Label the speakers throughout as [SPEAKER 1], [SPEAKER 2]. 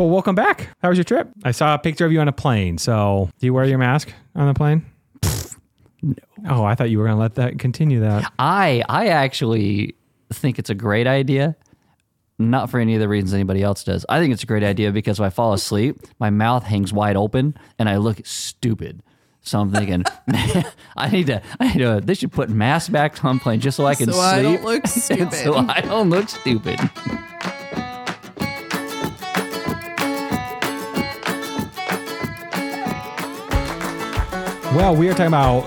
[SPEAKER 1] Well, welcome back. How was your trip? I saw a picture of you on a plane. So, do you wear your mask on the plane? no. Oh, I thought you were going to let that continue that.
[SPEAKER 2] I I actually think it's a great idea. Not for any of the reasons anybody else does. I think it's a great idea because if I fall asleep, my mouth hangs wide open and I look stupid. So I'm thinking, man, I need to, I need to, they should put masks back on plane just so I can
[SPEAKER 3] So
[SPEAKER 2] sleep.
[SPEAKER 3] I don't look stupid.
[SPEAKER 2] so I don't look stupid.
[SPEAKER 1] Well, we are talking about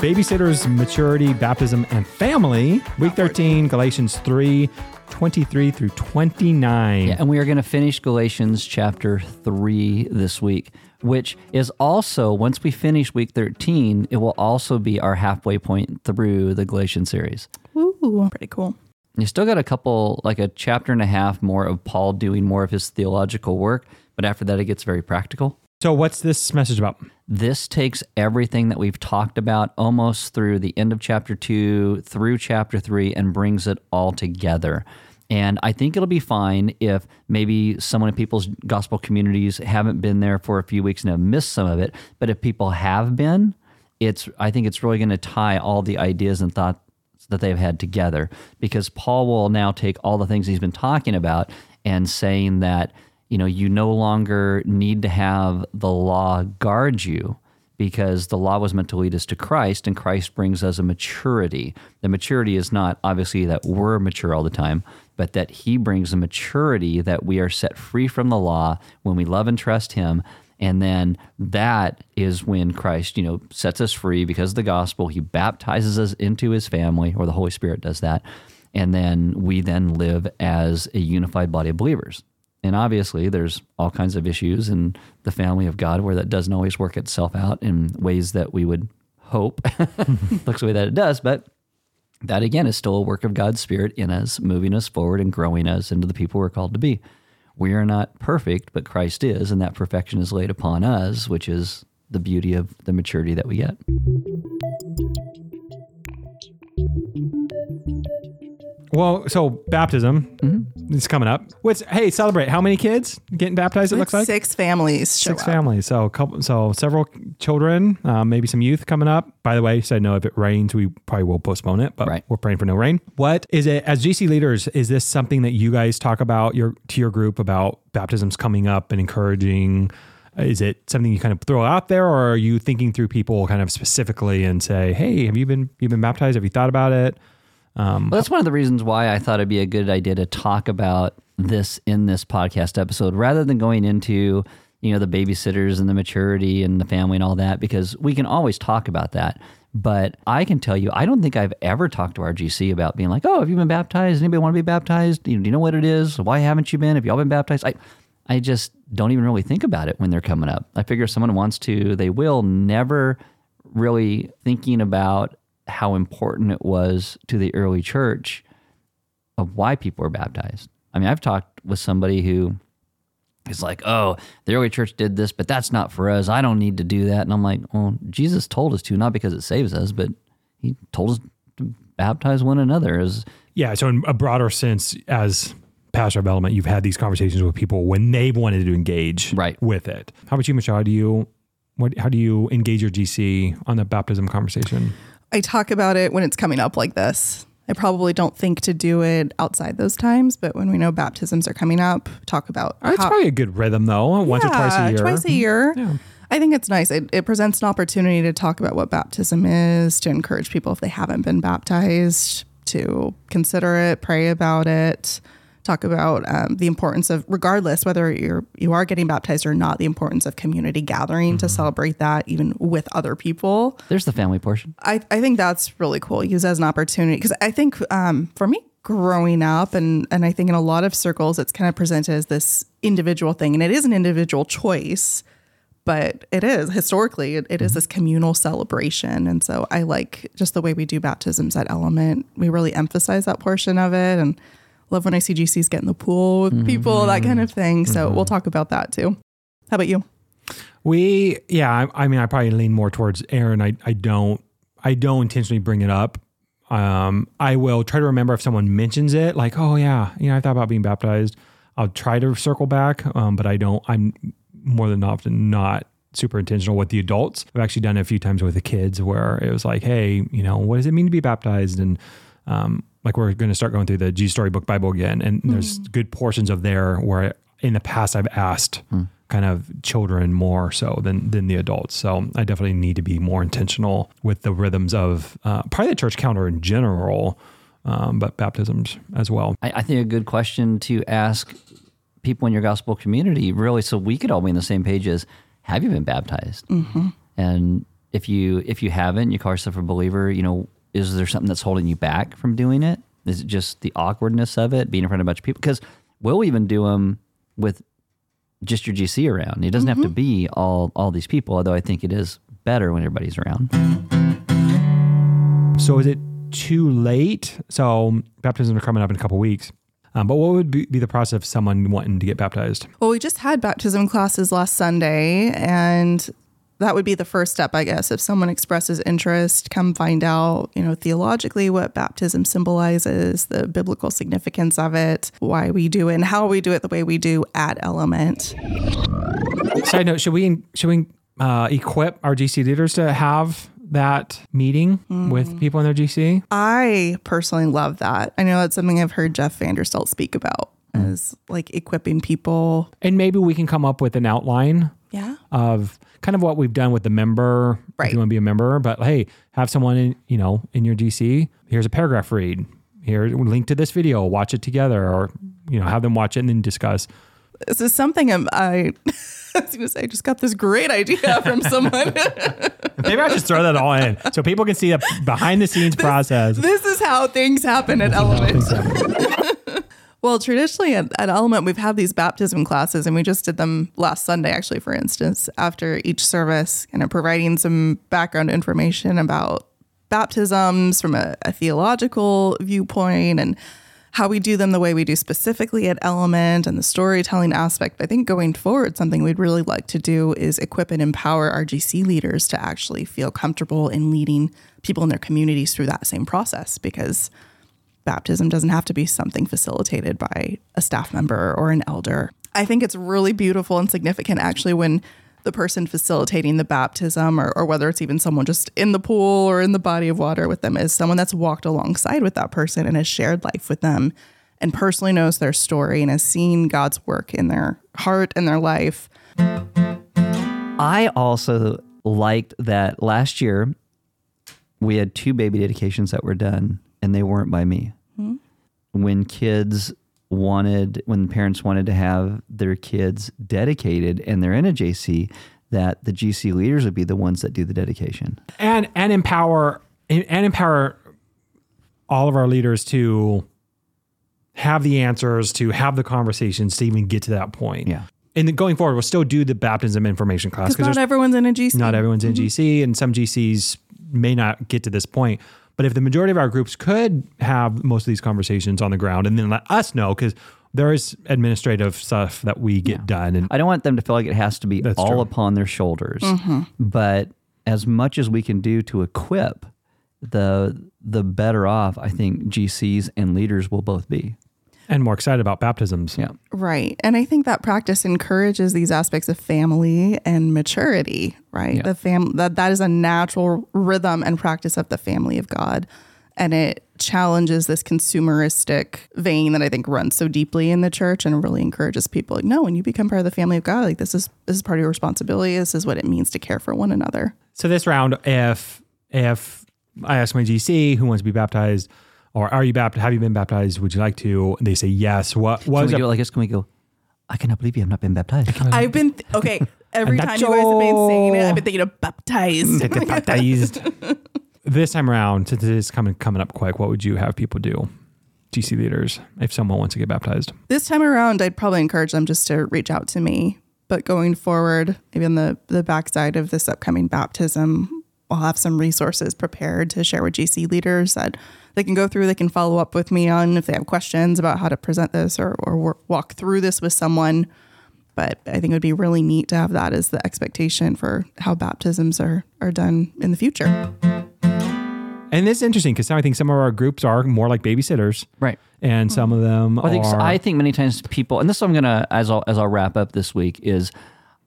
[SPEAKER 1] babysitters, maturity, baptism, and family. Week 13, Galatians 3 23 through 29.
[SPEAKER 2] Yeah, and we are going to finish Galatians chapter 3 this week, which is also, once we finish week 13, it will also be our halfway point through the Galatian series.
[SPEAKER 3] Ooh, pretty cool.
[SPEAKER 2] You still got a couple, like a chapter and a half more of Paul doing more of his theological work, but after that, it gets very practical.
[SPEAKER 1] So, what's this message about?
[SPEAKER 2] This takes everything that we've talked about almost through the end of chapter two, through chapter three, and brings it all together. And I think it'll be fine if maybe someone in people's gospel communities haven't been there for a few weeks and have missed some of it. But if people have been, it's I think it's really going to tie all the ideas and thoughts that they've had together because Paul will now take all the things he's been talking about and saying that you know you no longer need to have the law guard you because the law was meant to lead us to Christ and Christ brings us a maturity. The maturity is not obviously that we're mature all the time, but that he brings a maturity that we are set free from the law when we love and trust him and then that is when Christ, you know, sets us free because of the gospel. He baptizes us into his family, or the Holy Spirit does that. And then we then live as a unified body of believers. And obviously, there's all kinds of issues in the family of God where that doesn't always work itself out in ways that we would hope looks the way that it does. But that again is still a work of God's Spirit in us, moving us forward and growing us into the people we're called to be. We are not perfect, but Christ is, and that perfection is laid upon us, which is the beauty of the maturity that we get.
[SPEAKER 1] Well, so baptism mm-hmm. Is coming up. What's hey, celebrate. How many kids getting baptized? It looks like
[SPEAKER 3] Six families show
[SPEAKER 1] six
[SPEAKER 3] up.
[SPEAKER 1] families. So a couple, so several children, um, maybe some youth coming up. By the way, you said no. If it rains, we probably will postpone it, but
[SPEAKER 2] Right.
[SPEAKER 1] we're praying for no rain. What is it as GC leaders? Is this something that you guys talk about your to your group about baptisms coming up and encouraging? Is it something you kind of throw out there, or are you thinking through people kind of specifically and say, "Hey, have you been you've been baptized? Have you thought about it?"
[SPEAKER 2] Um, well, that's one of the reasons why I thought it'd be a good idea to talk about this in this podcast episode rather than going into, you know, the babysitters and the maturity and the family and all that, because we can always talk about that. But I can tell you, I don't think I've ever talked to our GC about being like, oh, have you been baptized? Anybody want to be baptized? Do you, do you know what it is? Why haven't you been? Have you all been baptized? I, I just don't even really think about it when they're coming up. I figure if someone wants to, they will, never really thinking about how important it was to the early church of why people were baptized. I mean, I've talked with somebody who is like, oh, the early church did this, but that's not for us. I don't need to do that. And I'm like, well, Jesus told us to, not because it saves us, but he told us to baptize one another as
[SPEAKER 1] Yeah. So in a broader sense, as pastor of element, you've had these conversations with people when they've wanted to engage
[SPEAKER 2] Right.
[SPEAKER 1] with it. How about you, Michelle? How do you what how do you engage your GC on the baptism conversation?
[SPEAKER 3] I talk about it when it's coming up like this. I probably don't think to do it outside those times, but when we know baptisms are coming up, talk about uh,
[SPEAKER 1] It's
[SPEAKER 3] how-
[SPEAKER 1] probably a good rhythm though, once or twice a year.
[SPEAKER 3] Twice a mm-hmm. year.
[SPEAKER 1] Yeah.
[SPEAKER 3] I think it's nice. It, it presents an opportunity to talk about what baptism is, to encourage people if they haven't been baptized to consider it, pray about it, talk about um, the importance of, regardless whether you're you are getting baptized or not, the importance of community gathering to celebrate that even with other people.
[SPEAKER 2] there's the family portion.
[SPEAKER 3] I, I think that's really cool. Use as an opportunity because I think um, for me growing up and and I think in a lot of circles it's kind of presented as this individual thing and it is an individual choice, but it is historically it, it is this communal celebration and so I like just the way we do baptisms at Element. We really emphasize that portion of it and love when I see GCs get in the pool with people that kind of thing. So we'll talk about that too. How about you?
[SPEAKER 1] We yeah, I, I mean I probably lean more towards Aaron. I I don't I don't intentionally bring it up. Um I will try to remember if someone mentions it, like, oh yeah, you know, I thought about being baptized. I'll try to circle back, um, but I don't. I'm more than often not super intentional with the adults. I've actually done it a few times with the kids where it was like, hey, you know, what does it mean to be baptized? And um, like we're going to start going through the G Storybook Bible again, and there's good portions of there where in the past I've asked kind of children more so than than the adults. So I definitely need to be more intentional with the rhythms of uh, probably the church calendar in general, um, but baptisms as well.
[SPEAKER 2] I, I think a good question to ask people in your gospel community, really, so we could all be on the same page is, have you been baptized? Mm-hmm. And if you if you haven't, you call yourself a believer. You know, is there something that's holding you back from doing it? Is it just the awkwardness of it, being in front of a bunch of people? Because we'll even do them with just your GC around. It doesn't have to be all all these people. Although I think it is better when everybody's around.
[SPEAKER 1] So is it too late? So baptisms are coming up in a couple weeks. Um, but what would be, be the process of someone wanting to get baptized?
[SPEAKER 3] Well, we just had baptism classes last Sunday, and that would be the first step, I guess. If someone expresses interest, come find out, you know, theologically what baptism symbolizes, the biblical significance of it, why we do it, and how we do it the way we do at Element.
[SPEAKER 1] Side note: Should we should we uh, equip our GC leaders to have that meeting with people in their GC?
[SPEAKER 3] I personally love that. I know that's something I've heard Jeff Vanderstelt speak about, as like equipping people.
[SPEAKER 1] And maybe we can come up with an outline. Of kind of what we've done with the member. If
[SPEAKER 3] Right.
[SPEAKER 1] you want to be a member, but hey, have someone in you know in your GC. Here's a paragraph read. Here, link to this video. Watch it together, or you know, have them watch it and then discuss.
[SPEAKER 3] This is something I'm, I, I was going to say, I just got this great idea from someone.
[SPEAKER 1] Maybe I just throw that all in so people can see a behind the scenes process.
[SPEAKER 3] this is how things happen at Element. Well, traditionally at, at Element, we've had these baptism classes, and we just did them last Sunday, actually, for instance, after each service, kind of providing some background information about baptisms from a, a theological viewpoint and how we do them the way we do specifically at Element and the storytelling aspect. I think going forward, something we'd really like to do is equip and empower our GC leaders to actually feel comfortable in leading people in their communities through that same process because baptism doesn't have to be something facilitated by a staff member or an elder. I think it's really beautiful and significant actually when the person facilitating the baptism or, or whether it's even someone just in the pool or in the body of water with them is someone that's walked alongside with that person and has shared life with them and personally knows their story and has seen God's work in their heart and their life.
[SPEAKER 2] I also liked that last year we had two baby dedications that were done and they weren't by me. When kids wanted, when parents wanted to have their kids dedicated and they're in a GC, that the GC leaders would be the ones that do the dedication.
[SPEAKER 1] and and empower and empower all of our leaders to have the answers to have the conversations to even get to that point
[SPEAKER 2] Yeah.
[SPEAKER 1] and then going forward we'll still do the baptism information class
[SPEAKER 3] Because
[SPEAKER 1] because
[SPEAKER 3] not everyone's in a GC.
[SPEAKER 1] not everyone's in gc and some gcs may not get to this point but if the majority of our groups could have most of these conversations on the ground and then let us know because there is administrative stuff that we get done and
[SPEAKER 2] I don't want them to feel like it has to be all
[SPEAKER 1] true.
[SPEAKER 2] upon their shoulders. Mm-hmm. But as much as we can do to equip, the the better off I think GCs and leaders will both be.
[SPEAKER 1] And more excited about baptisms
[SPEAKER 2] Yeah.
[SPEAKER 3] Right. And I think that practice encourages these aspects of family and maturity, right?
[SPEAKER 2] Yeah.
[SPEAKER 3] The fam that that is a natural rhythm and practice of the family of God. And it challenges this consumeristic vein that I think runs so deeply in the church and really encourages people like, no, when you become part of the family of God, like this is this is part of your responsibility. This is what it means to care for one another.
[SPEAKER 1] So this round, if if I ask my GC who wants to be baptized, or are you baptized? Have you been baptized? Would you like to? And they say yes. What
[SPEAKER 2] Can
[SPEAKER 1] was
[SPEAKER 2] we do it
[SPEAKER 1] a,
[SPEAKER 2] like this? Can we go? I cannot believe you have not been baptized.
[SPEAKER 3] I've been th- okay. Every time you guys have been saying it, I've been thinking of baptized.
[SPEAKER 1] get baptized? this time around, since it is coming coming up quick, what would you have people do? GC leaders, if someone wants to get baptized.
[SPEAKER 3] This time around, I'd probably encourage them just to reach out to me. But going forward, maybe on the, the backside of this upcoming baptism, I'll have some resources prepared to share with GC leaders that they can go through, they can follow up with me on if they have questions about how to present this or, or walk through this with someone. But I think it would be really neat to have that as the expectation for how baptisms are, are done in the future.
[SPEAKER 1] And it's interesting because I think some of our groups are more like babysitters,
[SPEAKER 2] Right.
[SPEAKER 1] and some of them
[SPEAKER 2] I think
[SPEAKER 1] are.
[SPEAKER 2] I think many times people, and this is what I'm gonna as I'll as I'll wrap up this week is,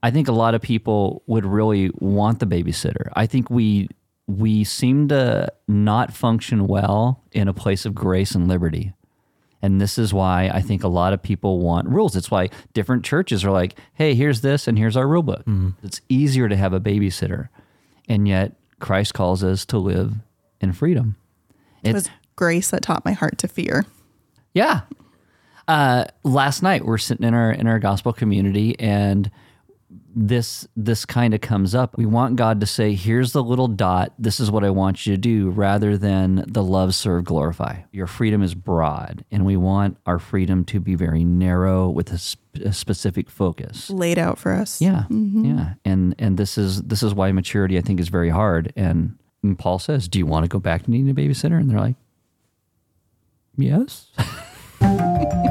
[SPEAKER 2] I think a lot of people would really want the babysitter. I think we we seem to not function well in a place of grace and liberty. And this is why I think a lot of people want rules. It's why different churches are like, hey, here's this and here's our rule book. It's easier to have a babysitter. And yet Christ calls us to live in freedom.
[SPEAKER 3] It
[SPEAKER 2] It's
[SPEAKER 3] was grace that taught my heart to fear.
[SPEAKER 2] yeah. Uh, last night we're sitting in our in our gospel community and this this kind of comes up. We want God to say, "Here's the little dot. This is what I want you to do," rather than the love, serve, glorify. Your freedom is broad, and we want our freedom to be very narrow with a, sp- a specific focus.
[SPEAKER 3] Laid out for us.
[SPEAKER 2] Yeah, mm-hmm. yeah, and and this is this is why maturity I think is very hard. And, and Paul says, "Do you want to go back to needing a babysitter?" And they're like, "Yes."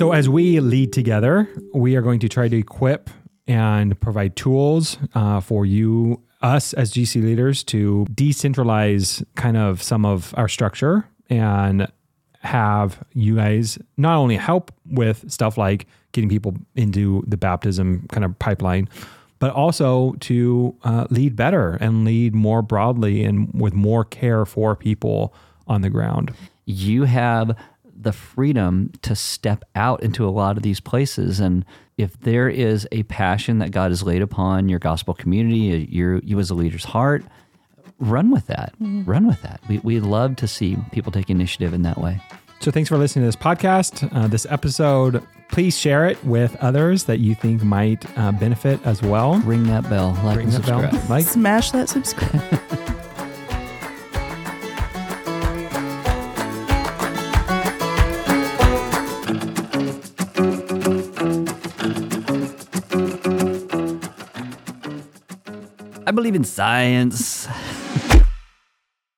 [SPEAKER 1] So, as we lead together, we are going to try to equip and provide tools uh, for you, us as GC leaders, to decentralize kind of some of our structure and have you guys not only help with stuff like getting people into the baptism kind of pipeline, but also to uh, lead better and lead more broadly and with more care for people on the ground.
[SPEAKER 2] you have the freedom to step out into a lot of these places and if there is a passion that God has laid upon your gospel community, your you as a leader's heart, run with that. Run with that. We we love to see people take initiative in that way.
[SPEAKER 1] So thanks for listening to this podcast, uh, this episode. Please share it with others that you think might uh, benefit as well.
[SPEAKER 2] Ring that bell, like
[SPEAKER 1] Ring
[SPEAKER 2] and
[SPEAKER 1] that bell.
[SPEAKER 2] subscribe.
[SPEAKER 1] Like,
[SPEAKER 3] Smash that subscribe.
[SPEAKER 2] I believe in science.